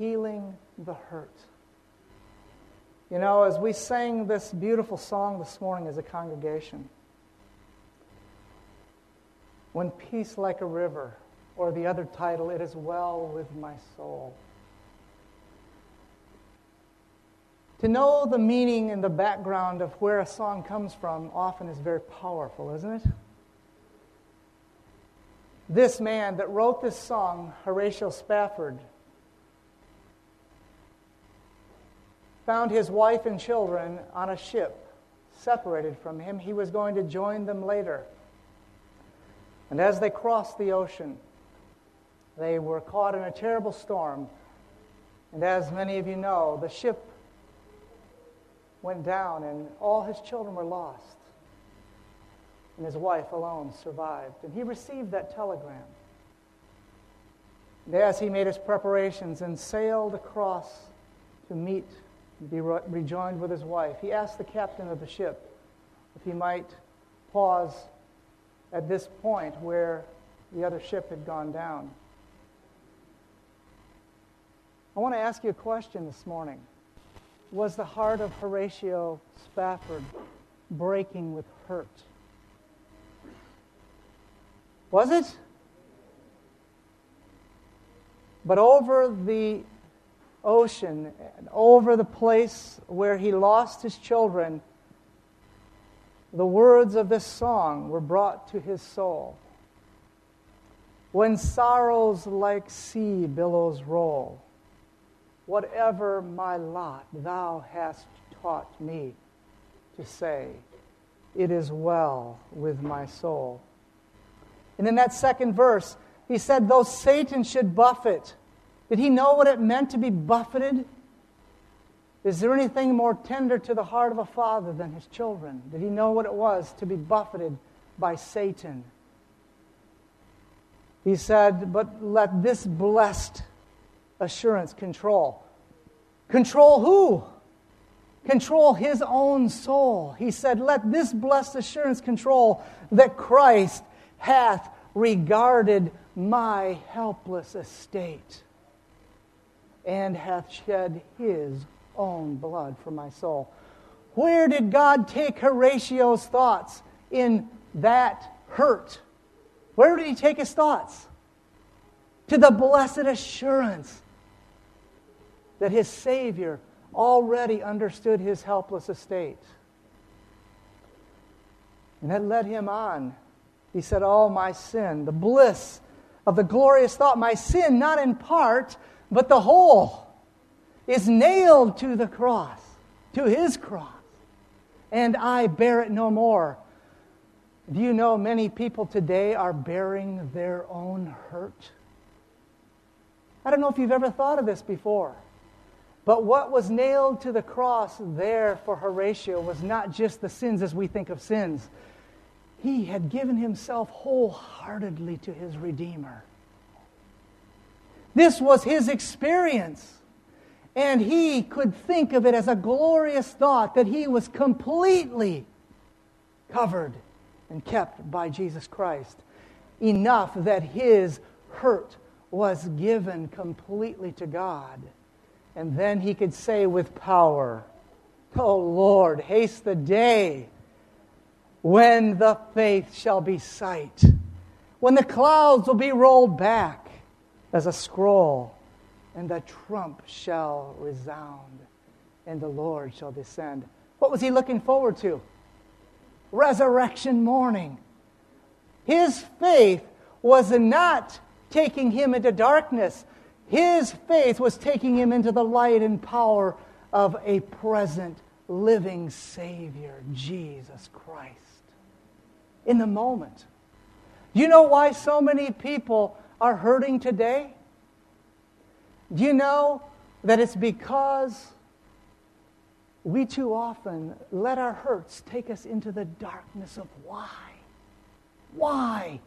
healing the hurt. You know, as we sang this beautiful song this morning as a congregation, when peace like a river, or the other title, It is Well with My Soul. To know the meaning and the background of where a song comes from often is very powerful, isn't it? This man that wrote this song, Horatio Spafford, found his wife and children on a ship separated from him. He was going to join them later. And as they crossed the ocean, they were caught in a terrible storm. And as many of you know, the ship went down and all his children were lost. And his wife alone survived. And he received that telegram. And as he made his preparations and sailed across to meet, be rejoined with his wife, he asked the captain of the ship if he might pause at this point where the other ship had gone down. I want to ask you a question this morning. Was the heart of Horatio Spafford breaking with hurt? Was it? But over the ocean, over the place where he lost his children, the words of this song were brought to his soul. When sorrows like sea billows roll, whatever my lot, thou hast taught me to say, It is well with my soul. And in that second verse, he said, Though Satan should buffet, did he know what it meant to be buffeted? Is there anything more tender to the heart of a father than his children? Did he know what it was to be buffeted by Satan? He said, But let this blessed assurance control. Control who? Control his own soul. He said, Let this blessed assurance control that Christ hath regarded my helpless estate and hath shed his own blood for my soul. Where did God take Horatio's thoughts in that hurt? Where did he take his thoughts? To the blessed assurance that his Savior already understood his helpless estate. And that led him on. He said, Oh, my sin, the bliss of the glorious thought, my sin, not in part, but the whole is nailed to the cross, to his cross, and I bear it no more. Do you know many people today are bearing their own hurt? I don't know if you've ever thought of this before. But what was nailed to the cross there for Horatio was not just the sins as we think of sins. He had given himself wholeheartedly to his Redeemer. This was his experience. And he could think of it as a glorious thought that he was completely covered and kept by Jesus Christ. Enough that his hurt was given completely to God. And then he could say with power, Oh Lord, haste the day when the faith shall be sight, when the clouds will be rolled back as a scroll and the trump shall resound, and the Lord shall descend. What was he looking forward to? Resurrection morning. His faith was not taking him into darkness. His faith was taking him into the light and power of a present living Savior, Jesus Christ. In the moment. You know why so many people are hurting today? Do you know that it's because we too often let our hurts take us into the darkness of why? Why?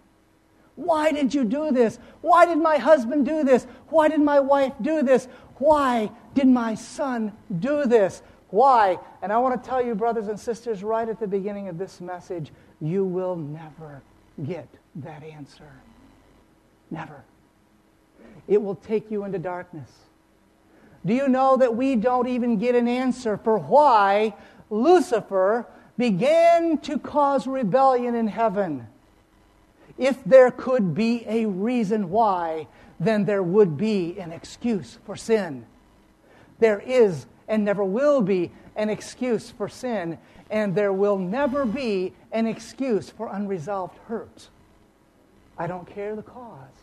Why did you do this? Why did my husband do this? Why did my wife do this? Why did my son do this? Why? And I want to tell you, brothers and sisters, right at the beginning of this message, you will never get that answer. Never. It will take you into darkness. Do you know that we don't even get an answer for why Lucifer began to cause rebellion in heaven? If there could be a reason why, then there would be an excuse for sin. There is and never will be an excuse for sin, and there will never be an excuse for unresolved hurt. I don't care the cause.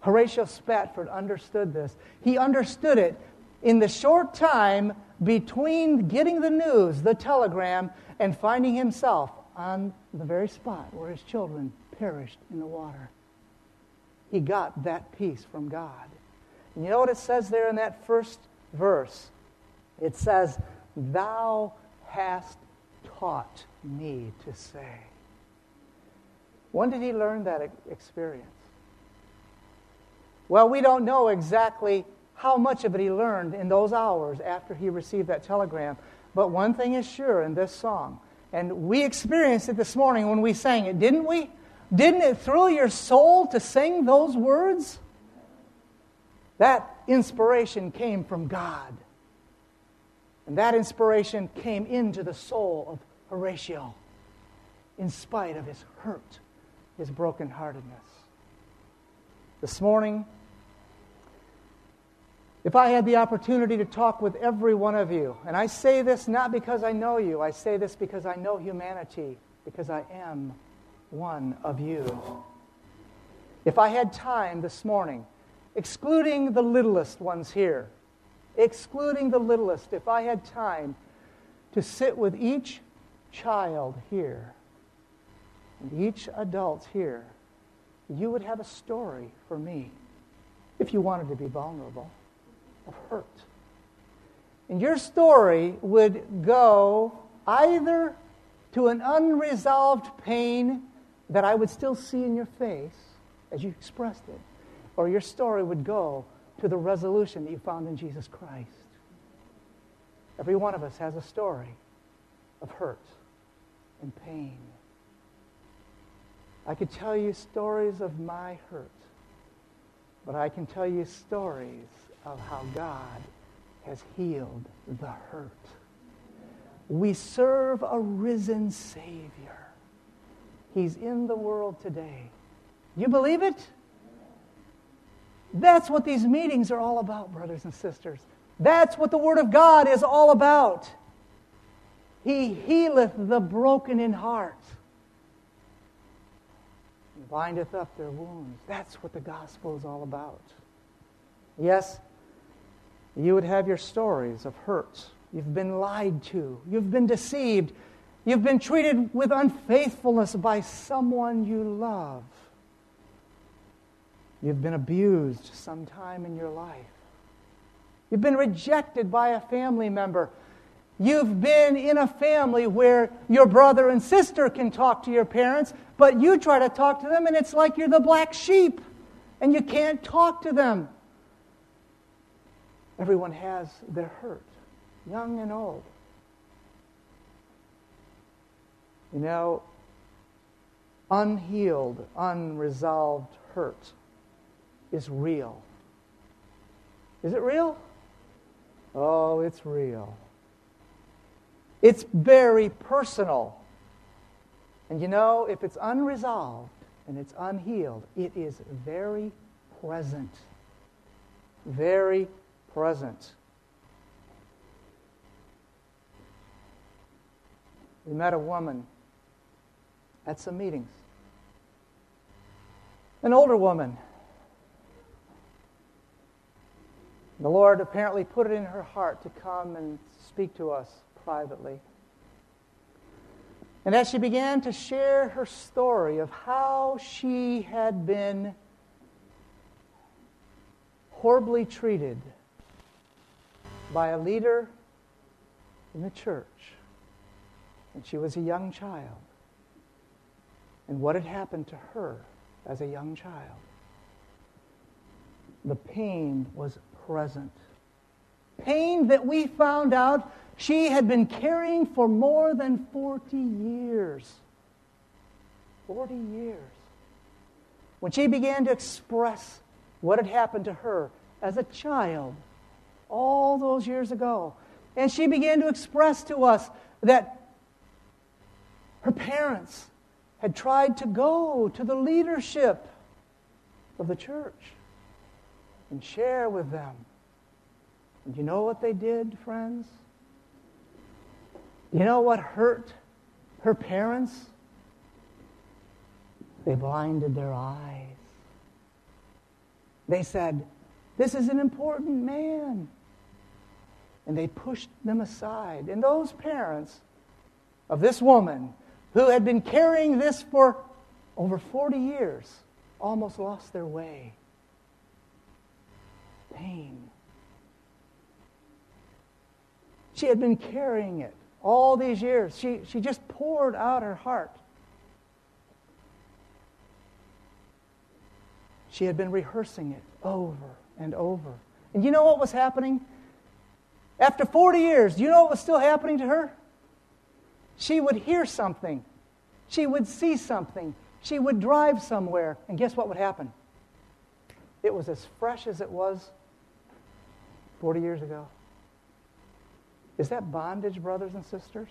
Horatio Spafford understood this. He understood it in the short time between getting the news, the telegram, and finding himself on the very spot where his children perished in the water. He got that peace from God. And you know what it says there in that first verse? It says, Thou hast taught me to say. When did he learn that experience? Well, we don't know exactly how much of it he learned in those hours after he received that telegram. But one thing is sure in this song, and we experienced it this morning when we sang it, didn't we? Didn't it thrill your soul to sing those words? That inspiration came from God. And that inspiration came into the soul of Horatio in spite of his hurt, his brokenheartedness. This morning, if I had the opportunity to talk with every one of you, and I say this not because I know you, I say this because I know humanity, because I am one of you. If I had time this morning, excluding the littlest ones here, excluding the littlest, if I had time to sit with each child here and each adult here, you would have a story for me if you wanted to be vulnerable of hurt. And your story would go either to an unresolved pain that I would still see in your face as you expressed it, or your story would go to the resolution that you found in Jesus Christ. Every one of us has a story of hurt and pain. I could tell you stories of my hurt, but I can tell you stories of how God has healed the hurt. We serve a risen Savior. He's in the world today. You believe it? That's what these meetings are all about, brothers and sisters. That's what the Word of God is all about. He healeth the broken in heart bindeth up their wounds. That's what the gospel is all about. Yes, you would have your stories of hurts. You've been lied to. You've been deceived. You've been treated with unfaithfulness by someone you love. You've been abused sometime in your life. You've been rejected by a family member. You've been in a family where your brother and sister can talk to your parents, but you try to talk to them and it's like you're the black sheep and you can't talk to them. Everyone has their hurt, young and old. You know, unhealed, unresolved hurt is real. Is it real? Oh, it's real. It's very personal. And you know, if it's unresolved and it's unhealed, it is very present. Very present. We met a woman at some meetings. An older woman. The Lord apparently put it in her heart to come and speak to us privately. And as she began to share her story of how she had been horribly treated by a leader in the church. And she was a young child. And what had happened to her as a young child? The pain was present. Pain that we found out she had been carrying for more than 40 years. 40 years. When she began to express what had happened to her as a child all those years ago. And she began to express to us that her parents had tried to go to the leadership of the church and share with them. And you know what they did, friends? You know what hurt her parents? They blinded their eyes. They said, This is an important man. And they pushed them aside. And those parents of this woman who had been carrying this for over 40 years almost lost their way. Pain. She had been carrying it all these years. She, she just poured out her heart. She had been rehearsing it over and over. And you know what was happening? After 40 years, do you know what was still happening to her? She would hear something, she would see something, she would drive somewhere, and guess what would happen? It was as fresh as it was 40 years ago. Is that bondage, brothers and sisters?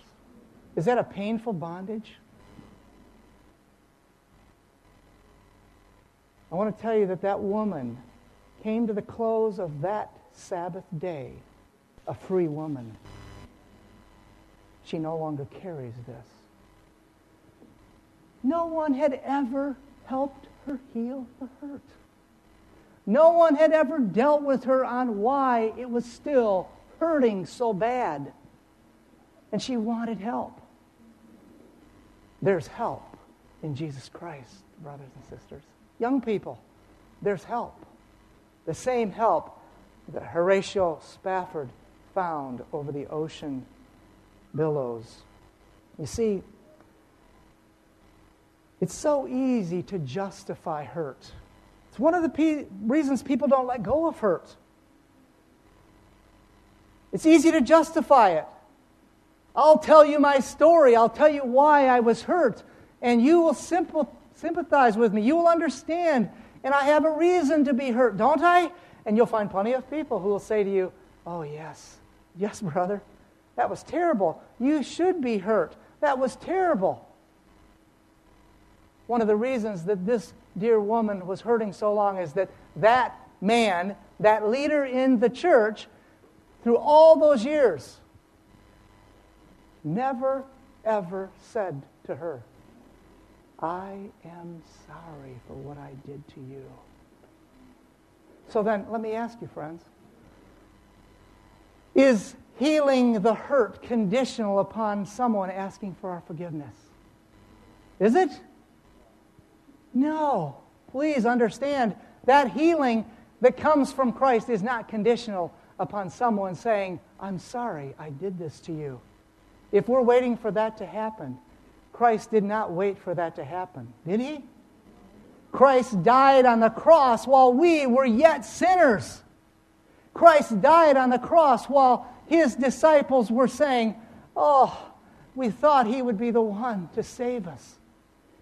Is that a painful bondage? I want to tell you that that woman came to the close of that Sabbath day a free woman. She no longer carries this. No one had ever helped her heal the hurt. No one had ever dealt with her on why it was still hurting so bad. And she wanted help. There's help in Jesus Christ, brothers and sisters. Young people, there's help. The same help that Horatio Spafford found over the ocean billows. You see, it's so easy to justify hurt. It's one of the pe- reasons people don't let go of hurt. It's easy to justify it. I'll tell you my story. I'll tell you why I was hurt. And you will sympathize with me. You will understand. And I have a reason to be hurt, don't I? And you'll find plenty of people who will say to you, Oh, yes, yes, brother, that was terrible. You should be hurt. That was terrible. One of the reasons that this dear woman was hurting so long is that that man, that leader in the church, through all those years, never ever said to her, I am sorry for what I did to you. So then, let me ask you, friends is healing the hurt conditional upon someone asking for our forgiveness? Is it? No. Please understand that healing that comes from Christ is not conditional upon someone saying, I'm sorry, I did this to you. If we're waiting for that to happen, Christ did not wait for that to happen, did he? Christ died on the cross while we were yet sinners. Christ died on the cross while his disciples were saying, Oh, we thought he would be the one to save us.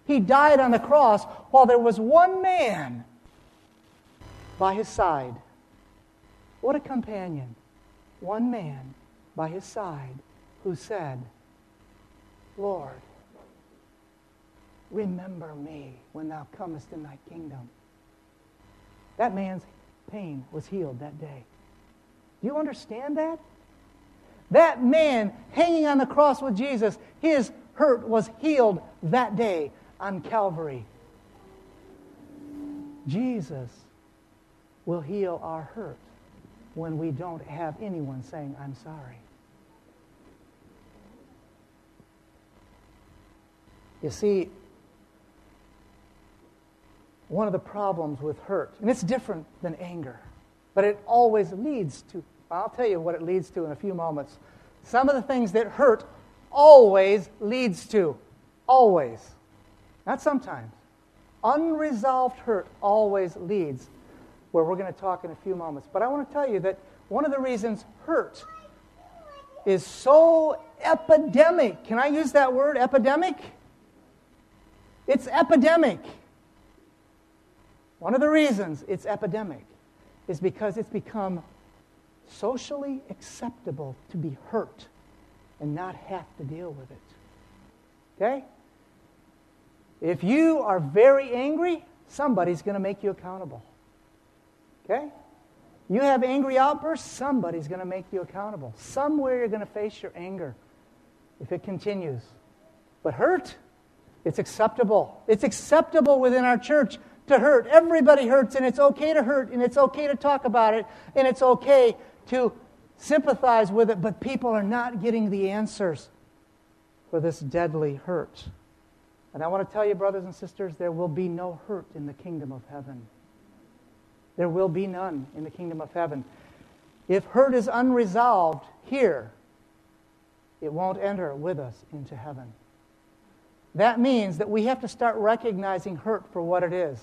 He died on the cross while there was one man by his side what a companion. One man by his side who said, Lord, remember me when thou comest in thy kingdom. That man's pain was healed that day. Do you understand that? That man hanging on the cross with Jesus, his hurt was healed that day on Calvary. Jesus will heal our hurt when we don't have anyone saying, I'm sorry. You see, one of the problems with hurt, and it's different than anger, but it always leads to, I'll tell you what it leads to in a few moments. Some of the things that hurt always leads to, always, not sometimes. Unresolved hurt always leads where we're going to talk in a few moments. But I want to tell you that one of the reasons hurt is so epidemic. Can I use that word, epidemic? It's epidemic. One of the reasons it's epidemic is because it's become socially acceptable to be hurt and not have to deal with it. Okay? If you are very angry, somebody's going to make you accountable. Okay? You have angry outbursts, somebody's going to make you accountable. Somewhere you're going to face your anger if it continues. But hurt, it's acceptable. It's acceptable within our church to hurt. Everybody hurts, and it's okay to hurt, and it's okay to talk about it, and it's okay to sympathize with it, but people are not getting the answers for this deadly hurt. And I want to tell you, brothers and sisters, there will be no hurt in the kingdom of heaven. There will be none in the kingdom of heaven. If hurt is unresolved here, it won't enter with us into heaven. That means that we have to start recognizing hurt for what it is.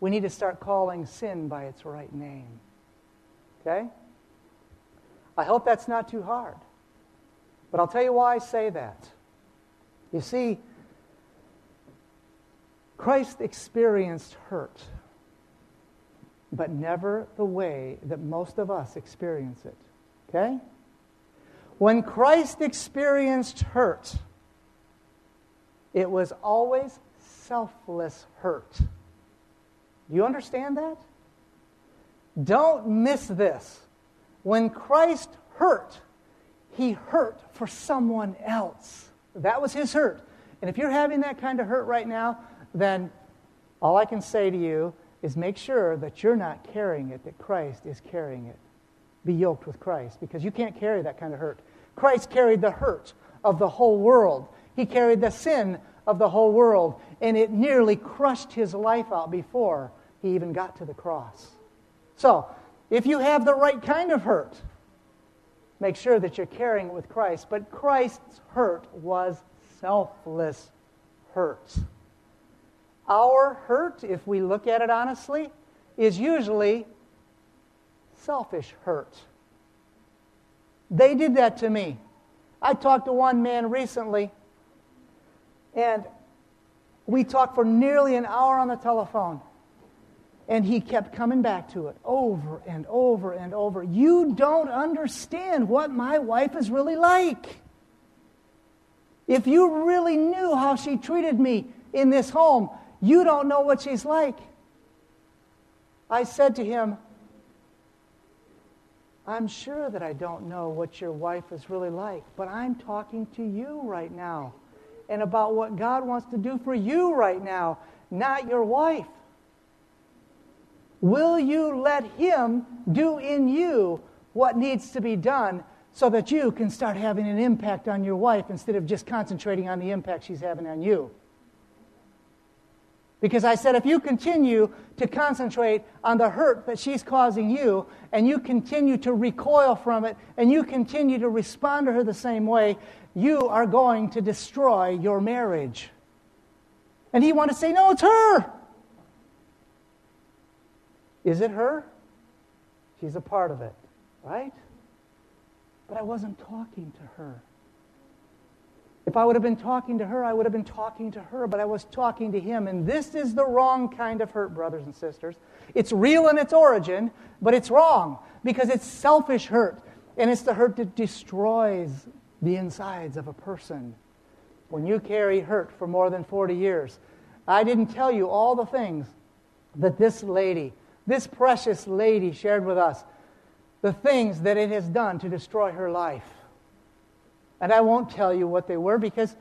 We need to start calling sin by its right name. Okay? I hope that's not too hard. But I'll tell you why I say that. You see, Christ experienced hurt, but never the way that most of us experience it. Okay? When Christ experienced hurt, it was always selfless hurt. Do you understand that? Don't miss this. When Christ hurt, he hurt for someone else. That was his hurt. And if you're having that kind of hurt right now, then all I can say to you is make sure that you're not carrying it, that Christ is carrying it. Be yoked with Christ because you can't carry that kind of hurt. Christ carried the hurt of the whole world, He carried the sin of the whole world, and it nearly crushed His life out before He even got to the cross. So, if you have the right kind of hurt, make sure that you're carrying it with Christ. But Christ's hurt was selfless hurt. Our hurt, if we look at it honestly, is usually selfish hurt. They did that to me. I talked to one man recently, and we talked for nearly an hour on the telephone. And he kept coming back to it over and over and over. You don't understand what my wife is really like. If you really knew how she treated me in this home, you don't know what she's like. I said to him, I'm sure that I don't know what your wife is really like, but I'm talking to you right now and about what God wants to do for you right now, not your wife. Will you let Him do in you what needs to be done so that you can start having an impact on your wife instead of just concentrating on the impact she's having on you? Because I said, if you continue to concentrate on the hurt that she's causing you, and you continue to recoil from it, and you continue to respond to her the same way, you are going to destroy your marriage. And he wanted to say, no, it's her. Is it her? She's a part of it, right? But I wasn't talking to her. If I would have been talking to her, I would have been talking to her, but I was talking to him. And this is the wrong kind of hurt, brothers and sisters. It's real in its origin, but it's wrong because it's selfish hurt. And it's the hurt that destroys the insides of a person. When you carry hurt for more than 40 years, I didn't tell you all the things that this lady, this precious lady, shared with us, the things that it has done to destroy her life. And I won't tell you what they were because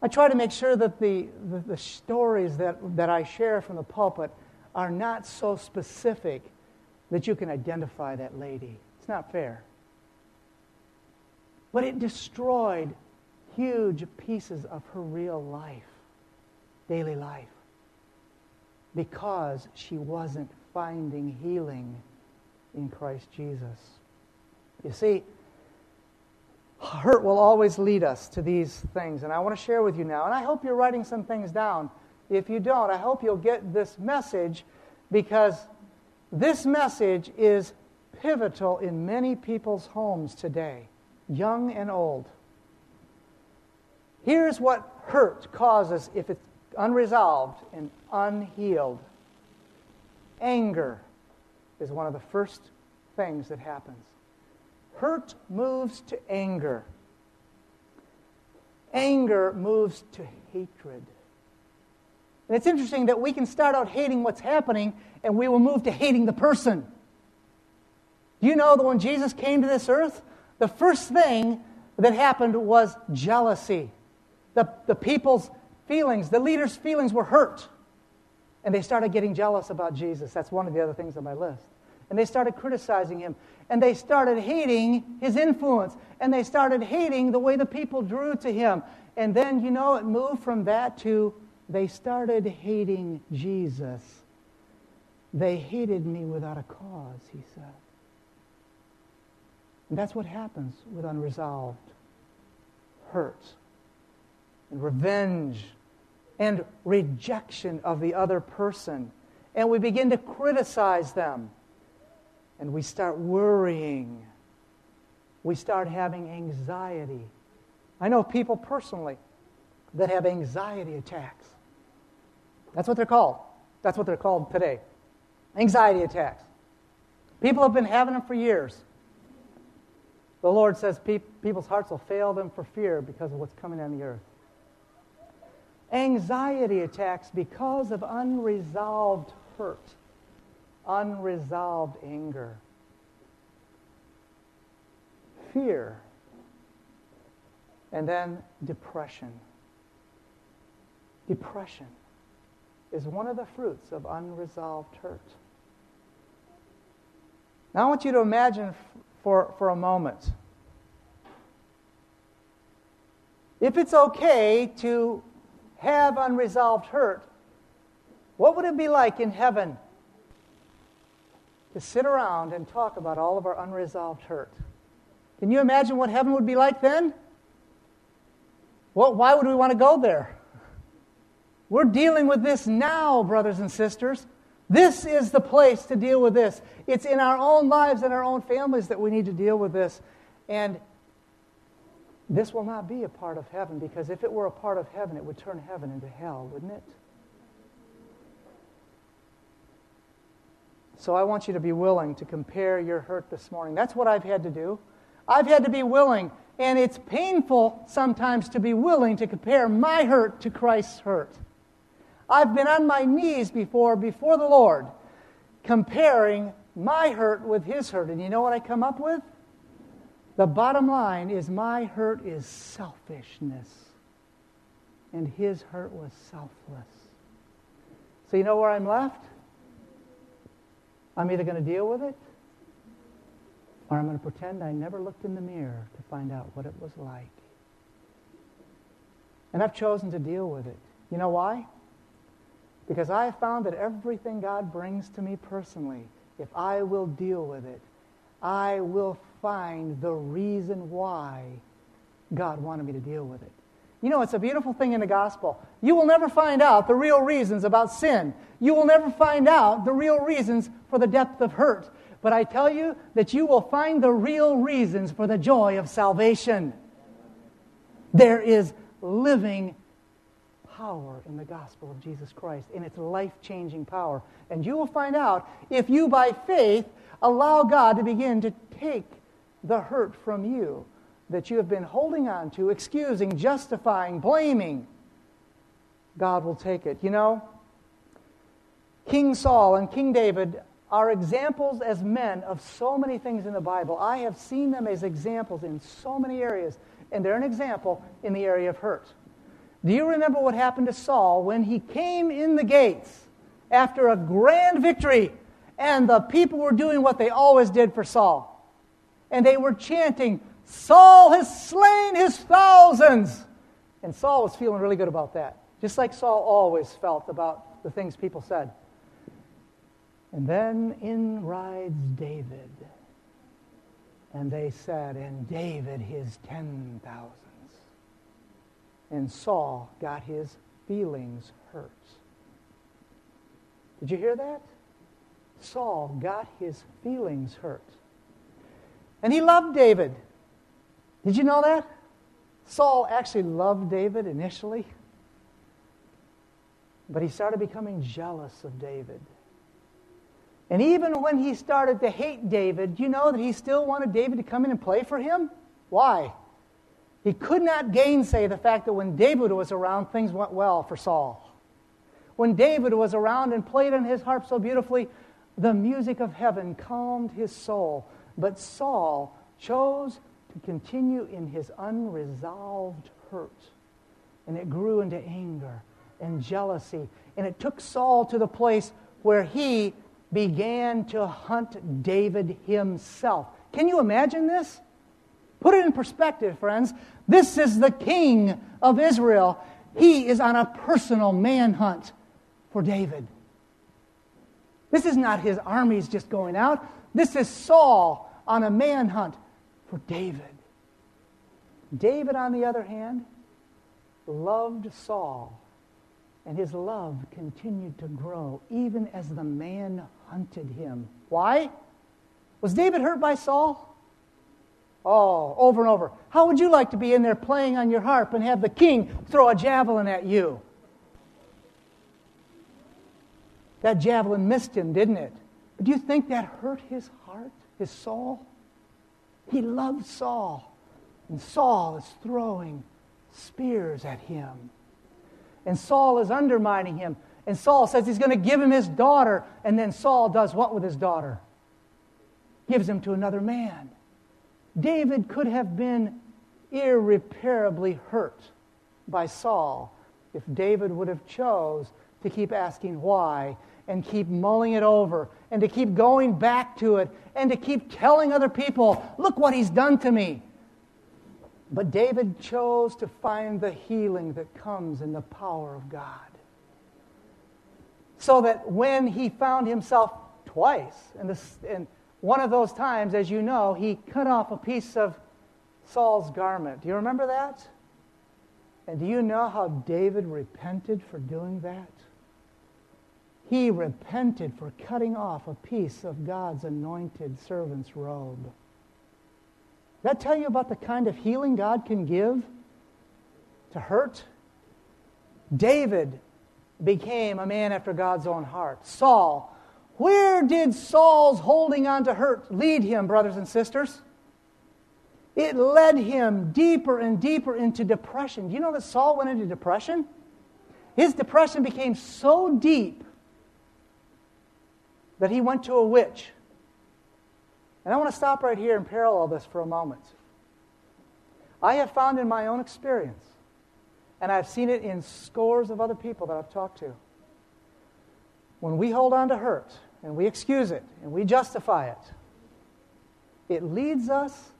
I try to make sure that the, the, the, stories that, that I share from the pulpit are not so specific that you can identify that lady. It's not fair. But it destroyed huge pieces of her real life, daily life, because she wasn't finding healing in Christ Jesus. You see, hurt will always lead us to these things. And I want to share with you now. And I hope you're writing some things down. If you don't, I hope you'll get this message because this message is pivotal in many people's homes today, young and old. Here's what hurt causes if it's unresolved and unhealed anger, is one of the first things that happens. Hurt moves to anger. Anger moves to hatred. And it's interesting that we can start out hating what's happening and we will move to hating the person. You know that when Jesus came to this earth, the first thing that happened was jealousy. The, the people's feelings, the leaders' feelings were hurt. And they started getting jealous about Jesus. That's one of the other things on my list. And they started criticizing him. And they started hating his influence. And they started hating the way the people drew to him. And then, you know, it moved from that to they started hating Jesus. They hated me without a cause, he said. And that's what happens with unresolved hurt and revenge and rejection of the other person. And we begin to criticize them. And we start worrying. We start having anxiety. I know people personally that have anxiety attacks. That's what they're called. That's what they're called today. Anxiety attacks. People have been having them for years. The Lord says pe- people's hearts will fail them for fear because of what's coming on the earth. Anxiety attacks because of unresolved hurt, unresolved anger, fear, and then depression. Depression is one of the fruits of unresolved hurt. Now, I want you to imagine for, for a moment if it's okay to have unresolved hurt, what would it be like in heaven to sit around and talk about all of our unresolved hurt? Can you imagine what heaven would be like then? Well, why would we want to go there? We're dealing with this now, brothers and sisters. This is the place to deal with this. It's in our own lives and our own families that we need to deal with this. And this will not be a part of heaven because if it were a part of heaven, it would turn heaven into hell, wouldn't it? So I want you to be willing to compare your hurt this morning. That's what I've had to do. I've had to be willing, and it's painful sometimes to be willing to compare my hurt to Christ's hurt. I've been on my knees before, before the Lord, comparing my hurt with his hurt. And you know what I come up with? The bottom line is my hurt is selfishness, and his hurt was selfless. So you know where I'm left? I'm either going to deal with it or I'm going to pretend I never looked in the mirror to find out what it was like. And I've chosen to deal with it. You know why? Because I have found that everything God brings to me personally, if I will deal with it, I will find the reason why God wanted me to deal with it. You know, it's a beautiful thing in the gospel. You will never find out the real reasons about sin. You will never find out the real reasons for the depth of hurt. But I tell you that you will find the real reasons for the joy of salvation. There is living power in the gospel of Jesus Christ, in its life changing power. And you will find out if you, by faith, allow God to begin to take the hurt from you that you have been holding on to, excusing, justifying, blaming, God will take it. You know, King Saul and King David are examples as men of so many things in the Bible. I have seen them as examples in so many areas, and they're an example in the area of hurt. Do you remember what happened to Saul when he came in the gates after a grand victory and the people were doing what they always did for Saul? And they were chanting, Saul has slain his thousands. And Saul was feeling really good about that, just like Saul always felt about the things people said. And then in rides David. And they said, And David his ten thousands and Saul got his feelings hurt. Did you hear that? Saul got his feelings hurt. And he loved David. Did you know that? Saul actually loved David initially, but he started becoming jealous of David. And even when he started to hate David, you know that he still wanted David to come in and play for him? Why? He could not gainsay the fact that when David was around, things went well for Saul. When David was around and played on his harp so beautifully, the music of heaven calmed his soul. But Saul chose to continue in his unresolved hurt. And it grew into anger and jealousy. And it took Saul to the place where he began to hunt David himself. Can you imagine this? Put it in perspective, friends. This is the king of Israel. He is on a personal manhunt for David. This is not his armies just going out. This is Saul on a manhunt for David. David, on the other hand, loved Saul, and his love continued to grow even as the man hunted him. Why? Was David hurt by Saul? Oh, over and over. How would you like to be in there playing on your harp and have the king throw a javelin at you? That javelin missed him, didn't it? But do you think that hurt his heart, his soul? He loved Saul, and Saul is throwing spears at him. And Saul is undermining him. And Saul says he's going to give him his daughter. And then Saul does what with his daughter? Gives him to another man. David could have been irreparably hurt by Saul if David would have chose to keep asking why and keep mulling it over and to keep going back to it and to keep telling other people, look what he's done to me. But David chose to find the healing that comes in the power of God. So that when he found himself twice, and, one of those times, as you know, he cut off a piece of Saul's garment. Do you remember that? And do you know how David repented for doing that? He repented for cutting off a piece of God's anointed servant's robe. That tell you about the kind of healing God can give to hurt? David became a man after God's own heart. Saul where did Saul's holding on to hurt lead him, brothers and sisters? It led him deeper and deeper into depression. Do you know that Saul went into depression? His depression became so deep that he went to a witch. And I want to stop right here and parallel this for a moment. I have found in my own experience, and I've seen it in scores of other people that I've talked to, when we hold on to hurt, and we excuse it and we justify it, it leads us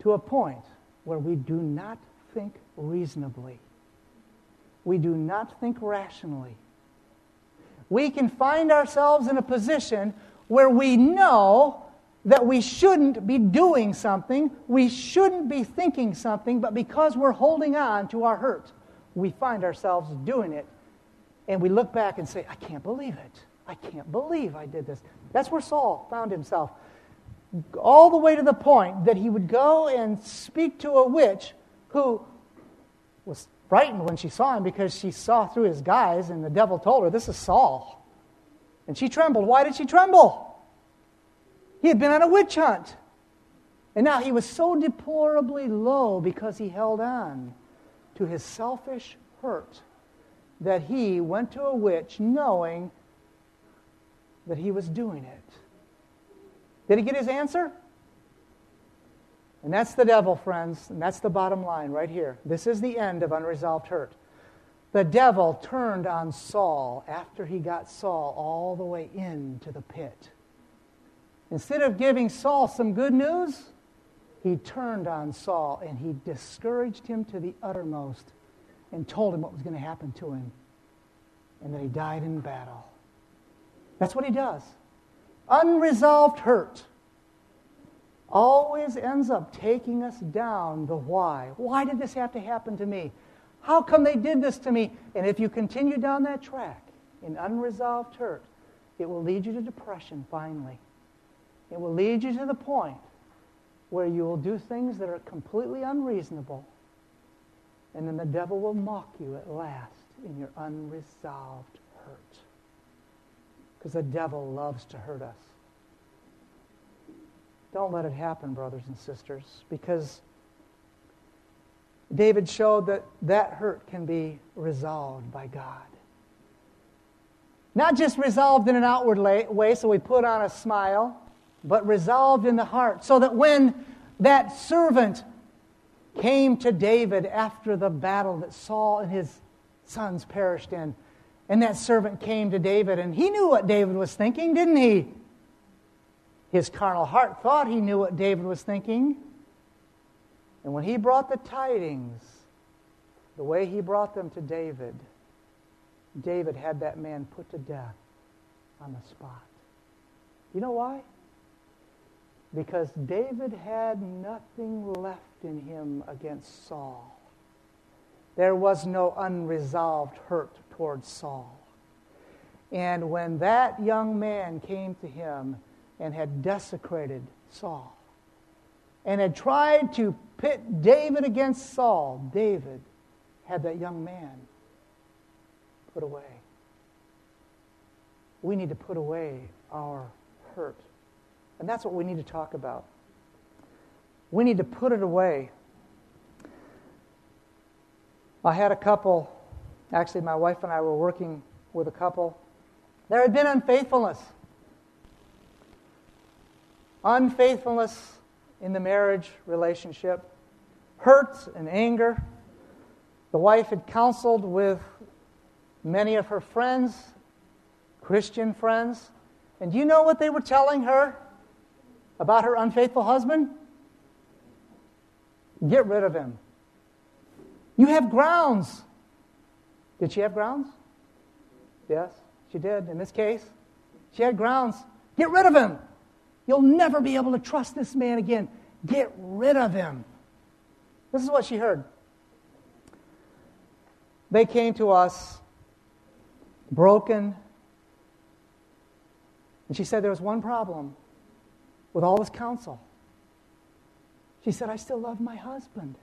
to a point where we do not think reasonably. We do not think rationally. We can find ourselves in a position where we know that we shouldn't be doing something, we shouldn't be thinking something, but because we're holding on to our hurt, we find ourselves doing it. And we look back and say, I can't believe it. I can't believe I did this. That's where Saul found himself. All the way to the point that he would go and speak to a witch who was frightened when she saw him because she saw through his guise, and the devil told her, This is Saul. And she trembled. Why did she tremble? He had been on a witch hunt. And now he was so deplorably low because he held on to his selfish hurt that he went to a witch knowing that he was doing it. Did he get his answer? And that's the devil, friends, and that's the bottom line right here. This is the end of unresolved hurt. The devil turned on Saul after he got Saul all the way into the pit. Instead of giving Saul some good news, he turned on Saul and he discouraged him to the uttermost and told him what was going to happen to him and that he died in battle. That's what he does. Unresolved hurt always ends up taking us down the why. Why did this have to happen to me? How come they did this to me? And if you continue down that track in unresolved hurt, it will lead you to depression finally. It will lead you to the point where you will do things that are completely unreasonable. And then the devil will mock you at last in your unresolved hurt. because the devil loves to hurt us. Don't let it happen, brothers and sisters, because David showed that that hurt can be resolved by God. Not just resolved in an outward way, so we put on a smile, but resolved in the heart, so that when that servant came to David after the battle that Saul and his sons perished in, and that servant came to David, and he knew what David was thinking, didn't he? His carnal heart thought he knew what David was thinking. And when he brought the tidings, the way he brought them to David, David had that man put to death on the spot. You know why? Because David had nothing left in him against Saul. There was no unresolved hurt towards Saul. And when that young man came to him and had desecrated Saul and had tried to pit David against Saul, David had that young man put away. We need to put away our hurt. And that's what we need to talk about. We need to put it away. I had a couple, actually, my wife and I were working with a couple. There had been unfaithfulness. Unfaithfulness in the marriage relationship, hurt and anger. The wife had counseled with many of her friends, Christian friends. And do you know what they were telling her about her unfaithful husband? Get rid of him. You have grounds. Did she have grounds? Yes, she did. In this case, she had grounds. Get rid of him. You'll never be able to trust this man again. Get rid of him. This is what she heard. They came to us broken. And she said there was one problem with all this counsel. She said, I still love my husband.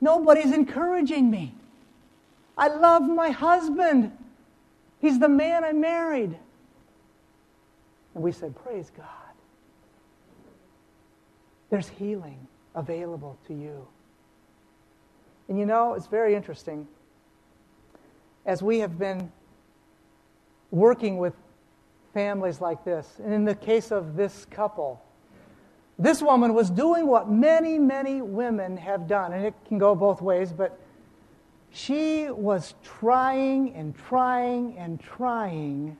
Nobody's encouraging me. I love my husband. He's the man I married. And we said, Praise God. There's healing available to you. And you know, it's very interesting. As we have been working with families like this, and in the case of this couple, this woman was doing what many, many women have done, and it can go both ways, but she was trying and trying and trying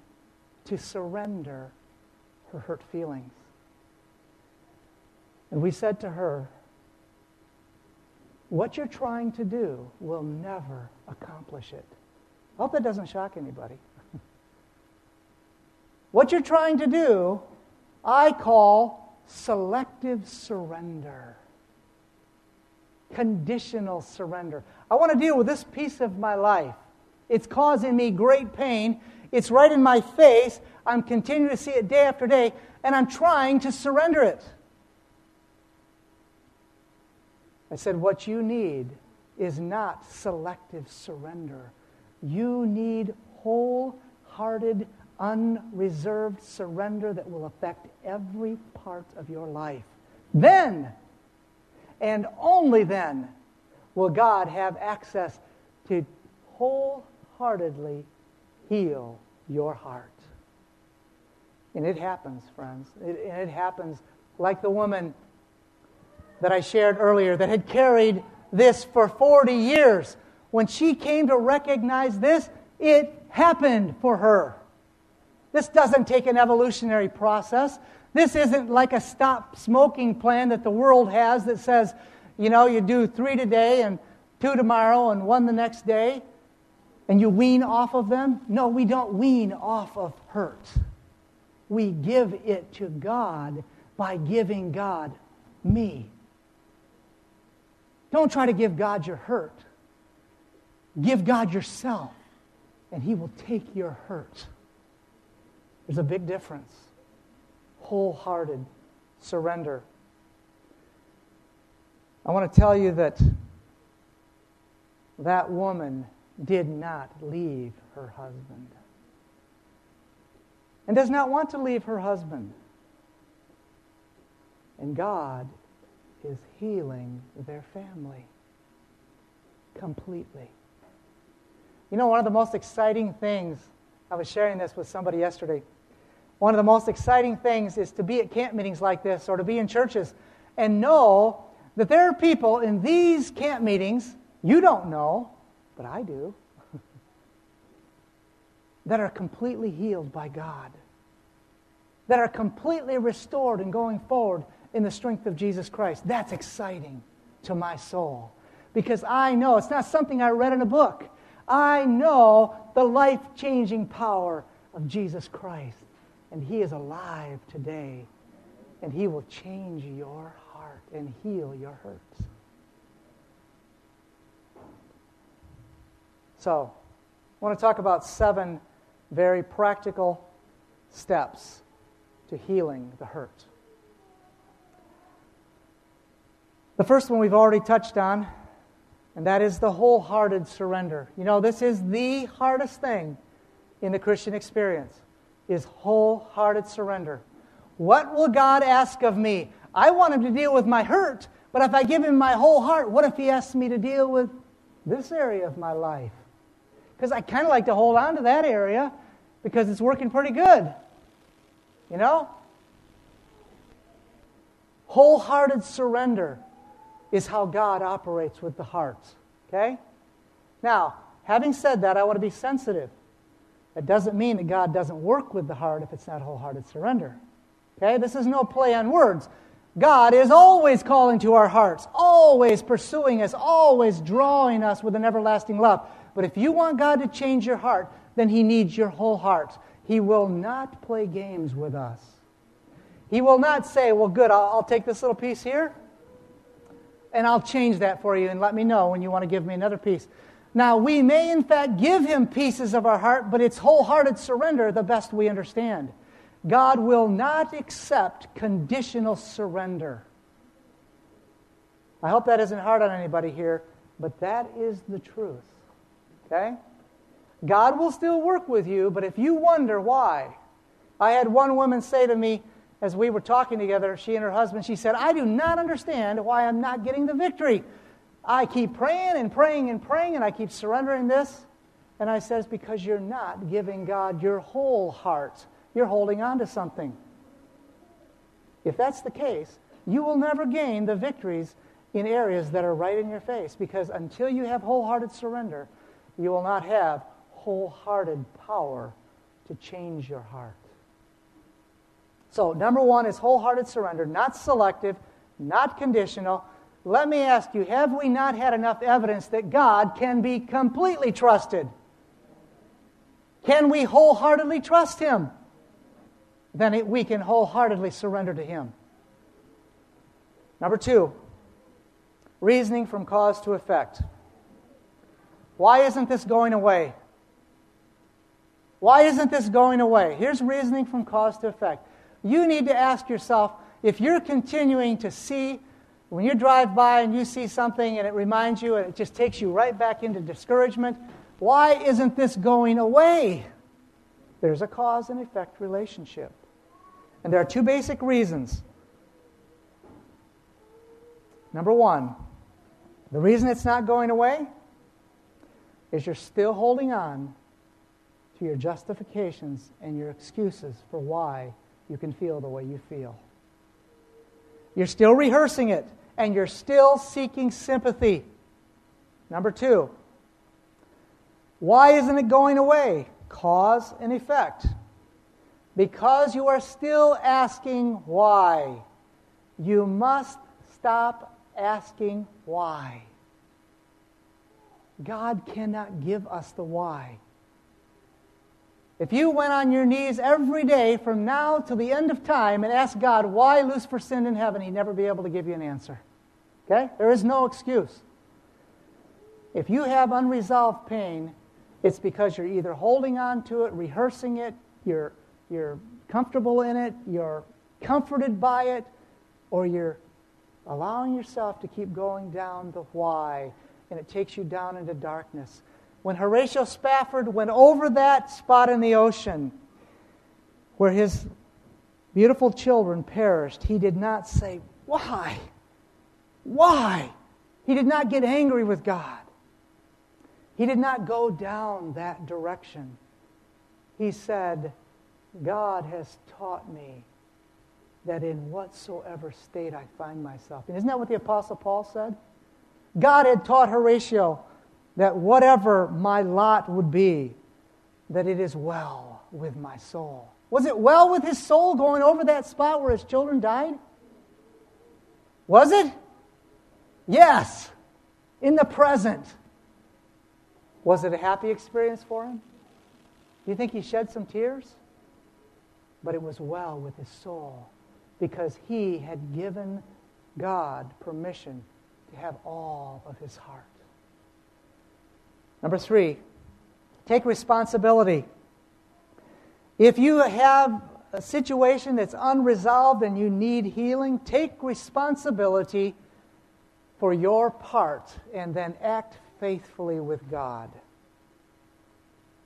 to surrender her hurt feelings. And we said to her, What you're trying to do will never accomplish it. I hope that doesn't shock anybody. what you're trying to do, I call selective surrender, conditional surrender. I want to deal with this piece of my life. It's causing me great pain. It's right in my face. I'm continuing to see it day after day, and I'm trying to surrender it. I said, What you need is not selective surrender. You need wholehearted, unreserved surrender that will affect every part of your life. Then, and only then, will God have access to wholeheartedly heal your heart. And it happens, friends. It, it happens like the woman that I shared earlier that had carried this for 40 years. When she came to recognize this, it happened for her. This doesn't take an evolutionary process. This isn't like a stop smoking plan that the world has that says, you know, you do three today and two tomorrow and one the next day and you wean off of them. No, we don't wean off of hurt. We give it to God by giving God me. Don't try to give God your hurt. Give God yourself, and He will take your hurt. There's a big difference. Wholehearted surrender. I want to tell you that that woman did not leave her husband. And does not want to leave her husband. And God is healing their family completely. You know, one of the most exciting things, I was sharing this with somebody yesterday. One of the most exciting things is to be at camp meetings like this or to be in churches and know that there are people in these camp meetings, you don't know, but I do, that are completely healed by God, that are completely restored and going forward in the strength of Jesus Christ. That's exciting to my soul because I know it's not something I read in a book. I know the life changing power of Jesus Christ, and He is alive today, and He will change your heart and heal your hurts. So, I want to talk about seven very practical steps to healing the hurt. The first one we've already touched on, and that is the wholehearted surrender. You know, this is the hardest thing in the Christian experience is wholehearted surrender. What will God ask of me? I want him to deal with my hurt, but if I give him my whole heart, what if he asks me to deal with this area of my life? Because I kind of like to hold on to that area because it's working pretty good. You know? Wholehearted surrender is how God operates with the heart. Okay? Now, having said that, I want to be sensitive. That doesn't mean that God doesn't work with the heart if it's not wholehearted surrender. Okay? This is no play on words. God is always calling to our hearts, always pursuing us, always drawing us with an everlasting love. But if you want God to change your heart, then He needs your whole heart. He will not play games with us. He will not say, Well, good, I'll, I'll take this little piece here and I'll change that for you and let me know when you want to give me another piece. Now, we may in fact give him pieces of our heart, but it's wholehearted surrender the best we understand. God will not accept conditional surrender. I hope that isn't hard on anybody here, but that is the truth. Okay? God will still work with you, but if you wonder why, I had one woman say to me, as we were talking together, she and her husband, she said, I do not understand why I'm not getting the victory. I keep praying and praying and praying, and I keep surrendering this. And I says, because you're not giving God your whole heart. You're holding on to something. If that's the case, you will never gain the victories in areas that are right in your face because until you have wholehearted surrender, you will not have wholehearted power to change your heart. So, number one is wholehearted surrender, not selective, not conditional. Let me ask you have we not had enough evidence that God can be completely trusted? Can we wholeheartedly trust Him? Then it, we can wholeheartedly surrender to Him. Number two, reasoning from cause to effect. Why isn't this going away? Why isn't this going away? Here's reasoning from cause to effect you need to ask yourself if you're continuing to see, when you drive by and you see something and it reminds you and it just takes you right back into discouragement, why isn't this going away? There's a cause and effect relationship. And there are two basic reasons. Number one, the reason it's not going away is you're still holding on to your justifications and your excuses for why you can feel the way you feel. You're still rehearsing it, and you're still seeking sympathy. Number two, why isn't it going away? Cause and effect. Because you are still asking why. You must stop asking why. God cannot give us the why. If you went on your knees every day from now till the end of time and asked God why Lucifer sinned in heaven, he'd never be able to give you an answer. Okay? There is no excuse. If you have unresolved pain, it's because you're either holding on to it, rehearsing it, you're, you're comfortable in it, you're comforted by it, or you're allowing yourself to keep going down the why, and it takes you down into darkness when Horatio Spafford went over that spot in the ocean, where his beautiful children perished, he did not say, Why? Why? He did not get angry with God. He did not go down that direction. He said, God has taught me that in whatsoever state I find myself. And isn't that what the Apostle Paul said? God had taught Horatio that whatever my lot would be, that it is well with my soul. Was it well with his soul going over that spot where his children died? Was it? Yes, in the present. Was it a happy experience for him? Do you think he shed some tears? But it was well with his soul because he had given God permission to have all of his heart. Number three, take responsibility. If you have a situation that's unresolved and you need healing, take responsibility for your part and then act faithfully with God.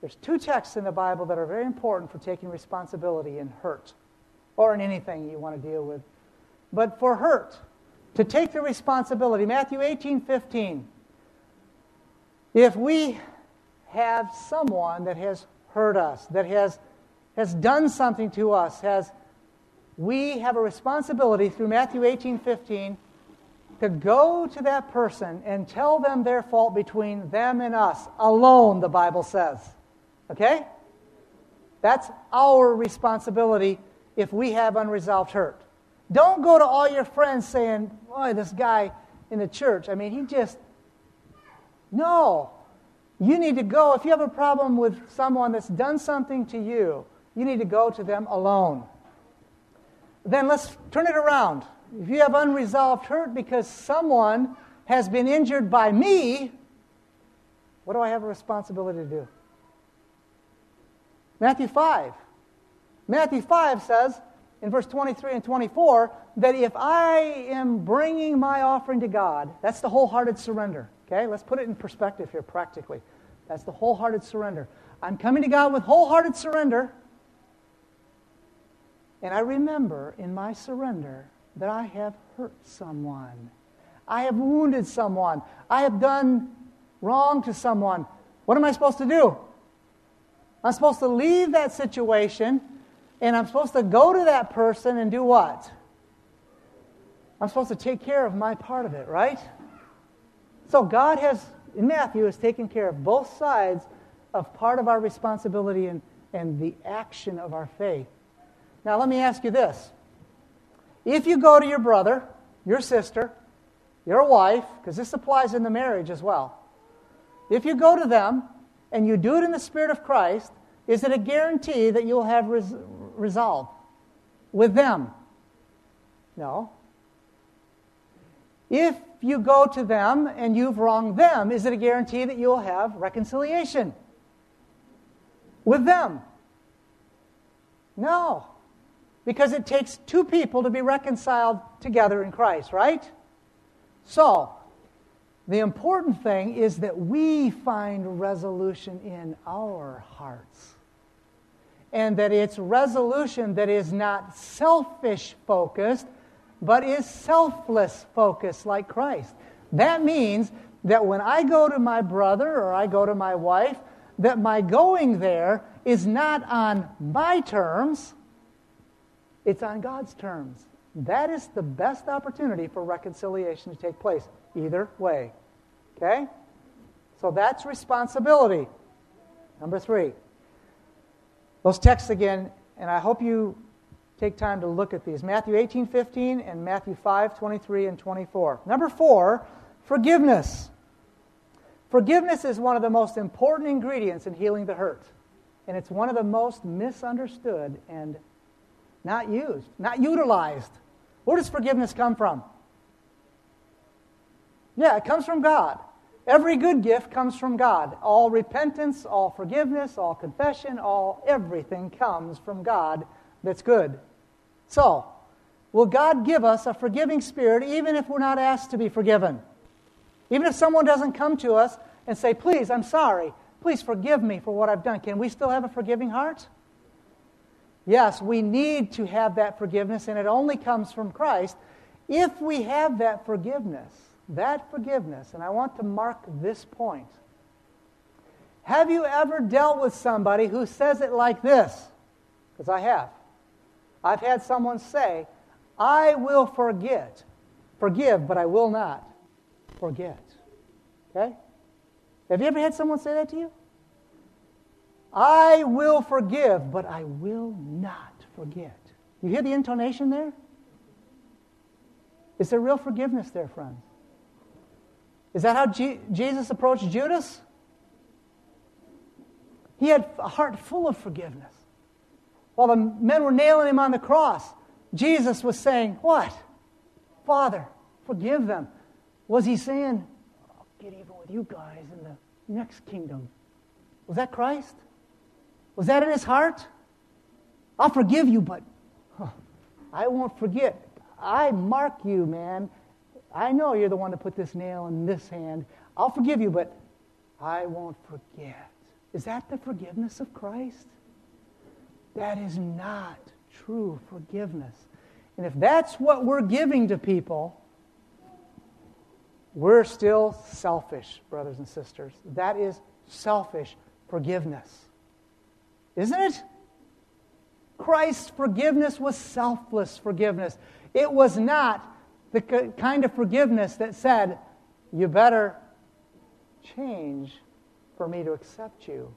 There's two texts in the Bible that are very important for taking responsibility in hurt or in anything you want to deal with. But for hurt, to take the responsibility, Matthew 18 15. If we have someone that has hurt us, that has, has done something to us, has we have a responsibility through Matthew 18 15 to go to that person and tell them their fault between them and us alone, the Bible says. Okay? That's our responsibility if we have unresolved hurt. Don't go to all your friends saying, Boy, this guy in the church, I mean, he just. No. You need to go. If you have a problem with someone that's done something to you, you need to go to them alone. Then let's turn it around. If you have unresolved hurt because someone has been injured by me, what do I have a responsibility to do? Matthew 5. Matthew 5 says, in verse 23 and 24, that if I am bringing my offering to God, that's the wholehearted surrender. Okay? Let's put it in perspective here practically. That's the wholehearted surrender. I'm coming to God with wholehearted surrender. And I remember in my surrender that I have hurt someone. I have wounded someone. I have done wrong to someone. What am I supposed to do? I'm supposed to leave that situation and I'm supposed to go to that person and do what? I'm supposed to take care of my part of it, right? So God has, in Matthew, has taken care of both sides of part of our responsibility and, and the action of our faith. Now, let me ask you this. If you go to your brother, your sister, your wife, because this applies in the marriage as well, if you go to them and you do it in the Spirit of Christ, is it a guarantee that you'll have res- resolve with them? No. If you go to them and you've wronged them, is it a guarantee that you'll have reconciliation with them? No. Because it takes two people to be reconciled together in Christ, right? So, the important thing is that we find resolution in our hearts. And that it's resolution that is not selfish focused, but is selfless focused, like Christ. That means that when I go to my brother or I go to my wife, that my going there is not on my terms, it's on God's terms. That is the best opportunity for reconciliation to take place, either way. Okay? So that's responsibility. Number three. Those texts again, and I hope you take time to look at these Matthew 18 15 and Matthew 5 23 and 24. Number four, forgiveness. Forgiveness is one of the most important ingredients in healing the hurt, and it's one of the most misunderstood and not used, not utilized. Where does forgiveness come from? Yeah, it comes from God. Every good gift comes from God. All repentance, all forgiveness, all confession, all everything comes from God that's good. So, will God give us a forgiving spirit even if we're not asked to be forgiven? Even if someone doesn't come to us and say, Please, I'm sorry. Please forgive me for what I've done. Can we still have a forgiving heart? Yes, we need to have that forgiveness, and it only comes from Christ if we have that forgiveness. That forgiveness, and I want to mark this point. Have you ever dealt with somebody who says it like this? Because I have. I've had someone say, I will forget, forgive, but I will not forget. Okay? Have you ever had someone say that to you? I will forgive, but I will not forget. You hear the intonation there? Is there real forgiveness there, friends? Is that how Jesus approached Judas? He had a heart full of forgiveness. While the men were nailing him on the cross, Jesus was saying, What? Father, forgive them. Was he saying, I'll get even with you guys in the next kingdom? Was that Christ? Was that in his heart? I'll forgive you, but huh, I won't forget. I mark you, man. I know you're the one to put this nail in this hand. I'll forgive you, but I won't forget. Is that the forgiveness of Christ? That is not true forgiveness. And if that's what we're giving to people, we're still selfish, brothers and sisters. That is selfish forgiveness. Isn't it? Christ's forgiveness was selfless forgiveness. It was not the kind of forgiveness that said, you better change for me to accept you.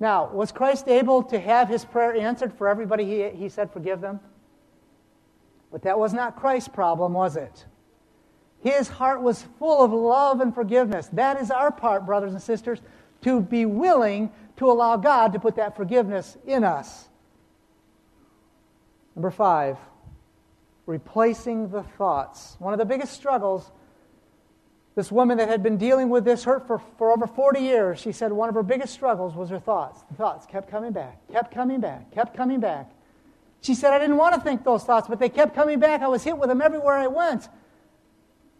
Now, was Christ able to have his prayer answered for everybody he, he said, forgive them? But that was not Christ's problem, was it? His heart was full of love and forgiveness. That is our part, brothers and sisters, to be willing to allow God to put that forgiveness in us. Number five, replacing the thoughts. One of the biggest struggles, this woman that had been dealing with this hurt for, for over 40 years, she said one of her biggest struggles was her thoughts. The thoughts kept coming back, kept coming back, kept coming back. She said, I didn't want to think those thoughts, but they kept coming back. I was hit with them everywhere I went.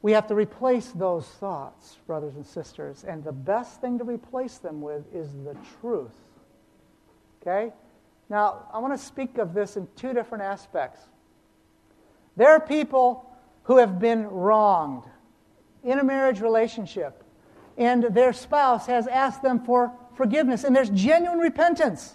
We have to replace those thoughts, brothers and sisters. And the best thing to replace them with is the truth. Okay? Now, I want to speak of this in two different aspects. There are people who have been wronged in a marriage relationship, and their spouse has asked them for forgiveness, and there's genuine repentance.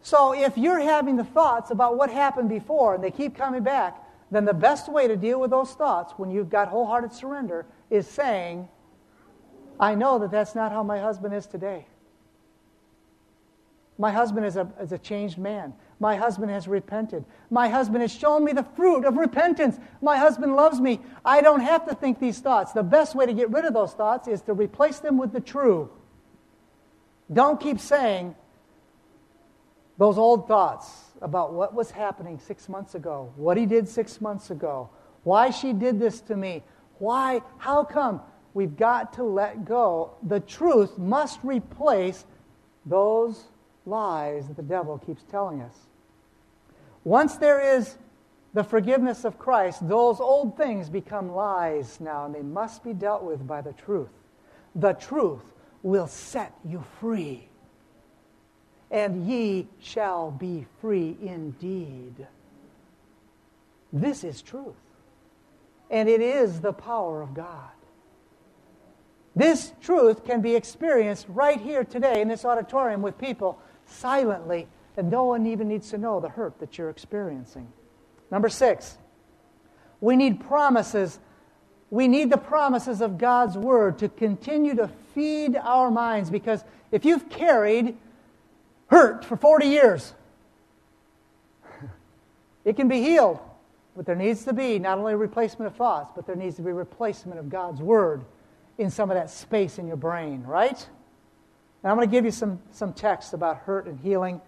So if you're having the thoughts about what happened before and they keep coming back, then the best way to deal with those thoughts when you've got wholehearted surrender is saying, I know that that's not how my husband is today. My husband is a, is a changed man. My husband has repented. My husband has shown me the fruit of repentance. My husband loves me. I don't have to think these thoughts. The best way to get rid of those thoughts is to replace them with the true. Don't keep saying those old thoughts about what was happening six months ago, what he did six months ago, why she did this to me, why, how come? We've got to let go. The truth must replace those lies that the devil keeps telling us. Once there is the forgiveness of Christ, those old things become lies now, and they must be dealt with by the truth. The truth will set you free, and ye shall be free indeed. This is truth, and it is the power of God. This truth can be experienced right here today in this auditorium with people silently, and no one even needs to know the hurt that you're experiencing. Number six, we need promises. We need the promises of God's Word to continue to feed our minds because if you've carried hurt for 40 years, it can be healed. But there needs to be not only replacement of thoughts, but there needs to be replacement of God's Word in some of that space in your brain, right? And I'm going to give you some, some texts about hurt and healing.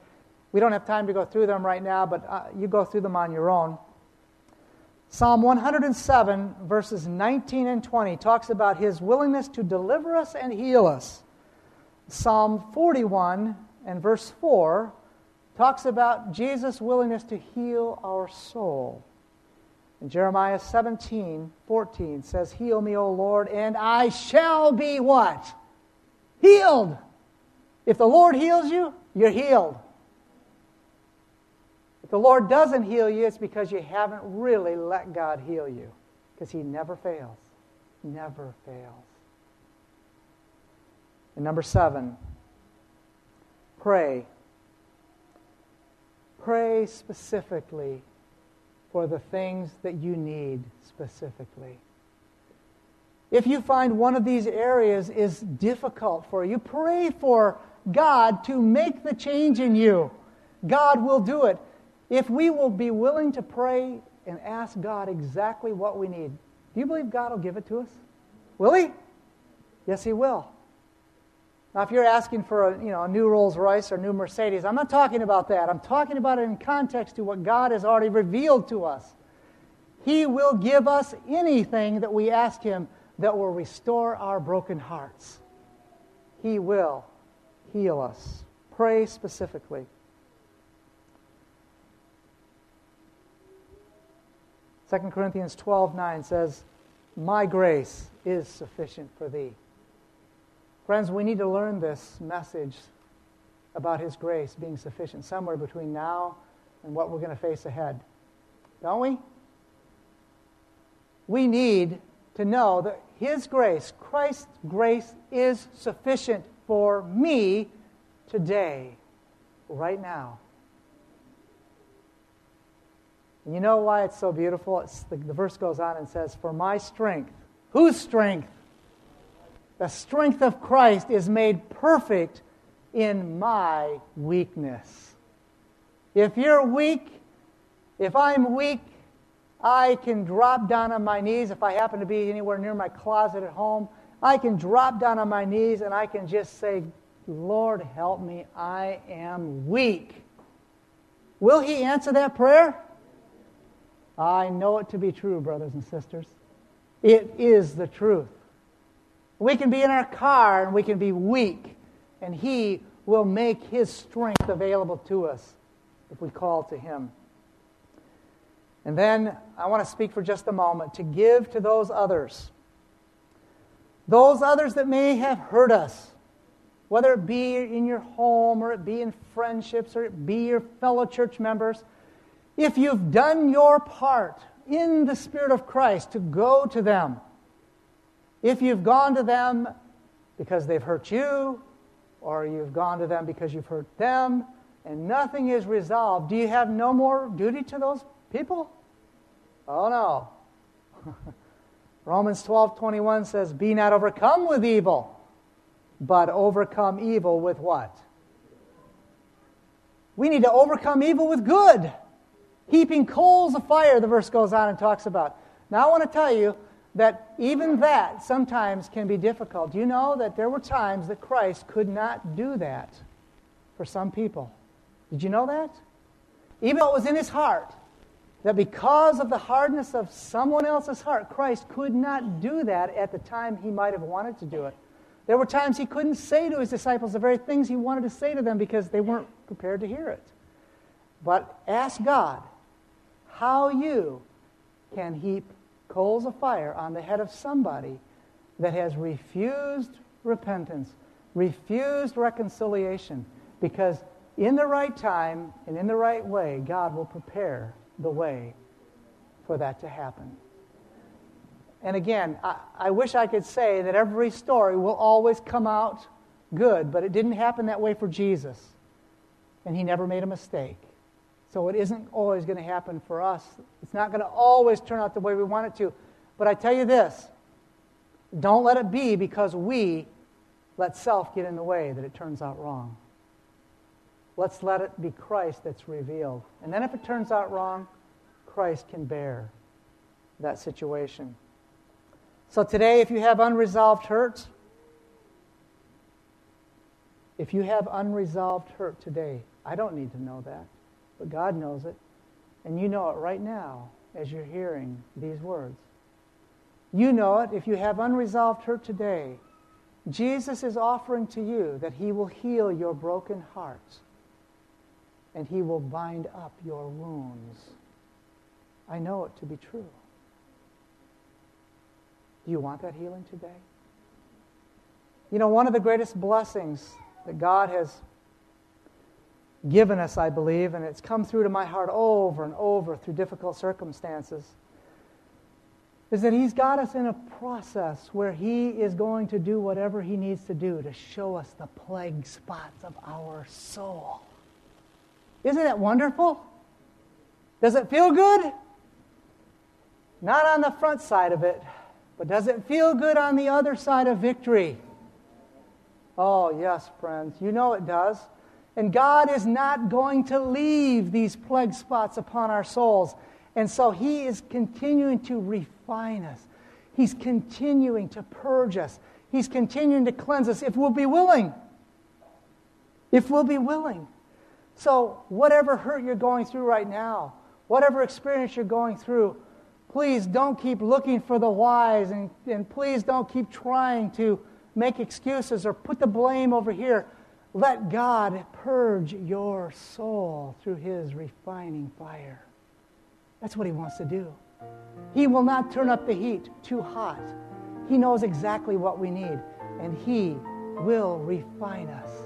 We don't have time to go through them right now, but uh, you go through them on your own. Psalm 107, verses 19 and 20, talks about his willingness to deliver us and heal us. Psalm 41 and verse 4 talks about Jesus' willingness to heal our soul. And Jeremiah 17, 14 says, Heal me, O Lord, and I shall be what? Healed. If the Lord heals you, you're healed. If the Lord doesn't heal you, it's because you haven't really let God heal you. Because He never fails. Never fails. And number seven, pray. Pray specifically for the things that you need specifically. If you find one of these areas is difficult for you, pray for God to make the change in you. God will do it. If we will be willing to pray and ask God exactly what we need, do you believe God will give it to us? Will He? Yes, He will. Now, if you're asking for a, you know, a new Rolls Royce or new Mercedes, I'm not talking about that. I'm talking about it in context to what God has already revealed to us. He will give us anything that we ask Him that will restore our broken hearts. He will heal us. Pray specifically. 2 Corinthians 12 9 says, My grace is sufficient for thee. Friends, we need to learn this message about His grace being sufficient somewhere between now and what we're going to face ahead. Don't we? We need to know that His grace, Christ's grace, is sufficient for me today, right now. You know why it's so beautiful? It's the, the verse goes on and says, For my strength, whose strength? The strength of Christ is made perfect in my weakness. If you're weak, if I'm weak, I can drop down on my knees. If I happen to be anywhere near my closet at home, I can drop down on my knees and I can just say, Lord, help me. I am weak. Will He answer that prayer? I know it to be true, brothers and sisters. It is the truth. We can be in our car and we can be weak, and He will make His strength available to us if we call to Him. And then I want to speak for just a moment to give to those others, those others that may have hurt us, whether it be in your home or it be in friendships or it be your fellow church members. If you've done your part in the Spirit of Christ to go to them, if you've gone to them because they've hurt you, or you've gone to them because you've hurt them, and nothing is resolved, do you have no more duty to those people? Oh no. Romans 12 21 says, Be not overcome with evil, but overcome evil with what? We need to overcome evil with good. Heaping coals of fire, the verse goes on and talks about. Now I want to tell you, that even that sometimes can be difficult. You know that there were times that Christ could not do that for some people? Did you know that? Even though it was in his heart, that because of the hardness of someone else's heart, Christ could not do that at the time he might have wanted to do it. There were times he couldn't say to his disciples the very things he wanted to say to them because they weren't prepared to hear it. But ask God how you can heap coals of fire on the head of somebody that has refused repentance, refused reconciliation, because in the right time and in the right way, God will prepare the way for that to happen. And again, I, I, wish I could say that every story will always come out good, but it didn't happen that way for Jesus. And he never made a mistake. So it isn't always going to happen for us. It's not going to always turn out the way we want it to. But I tell you this don't let it be because we let self get in the way that it turns out wrong. Let's let it be Christ that's revealed. And then if it turns out wrong, Christ can bear that situation. So today, if you have unresolved hurt, if you have unresolved hurt today, I don't need to know that. But God knows it. And you know it right now as you're hearing these words. You know it if you have unresolved hurt today. Jesus is offering to you that he will heal your broken heart and he will bind up your wounds. I know it to be true. Do you want that healing today? You know, one of the greatest blessings that God has given us, I believe, and it's come through to my heart over and over through difficult circumstances, is that He's got us in a process where He is going to do whatever He needs to do to show us the plague spots of our soul. Isn't it wonderful? Does it feel good? Not on the front side of it, but does it feel good on the other side of victory? Oh, yes, friends. You know it does. And God is not going to leave these plague spots upon our souls. And so He is continuing to refine us. He's continuing to purge us. He's continuing to cleanse us if we'll be willing. If we'll be willing. So, whatever hurt you're going through right now, whatever experience you're going through, please don't keep looking for the whys and, and please don't keep trying to make excuses or put the blame over here. Let God purge your soul through his refining fire. That's what he wants to do. He will not turn up the heat too hot. He knows exactly what we need, and he will refine us,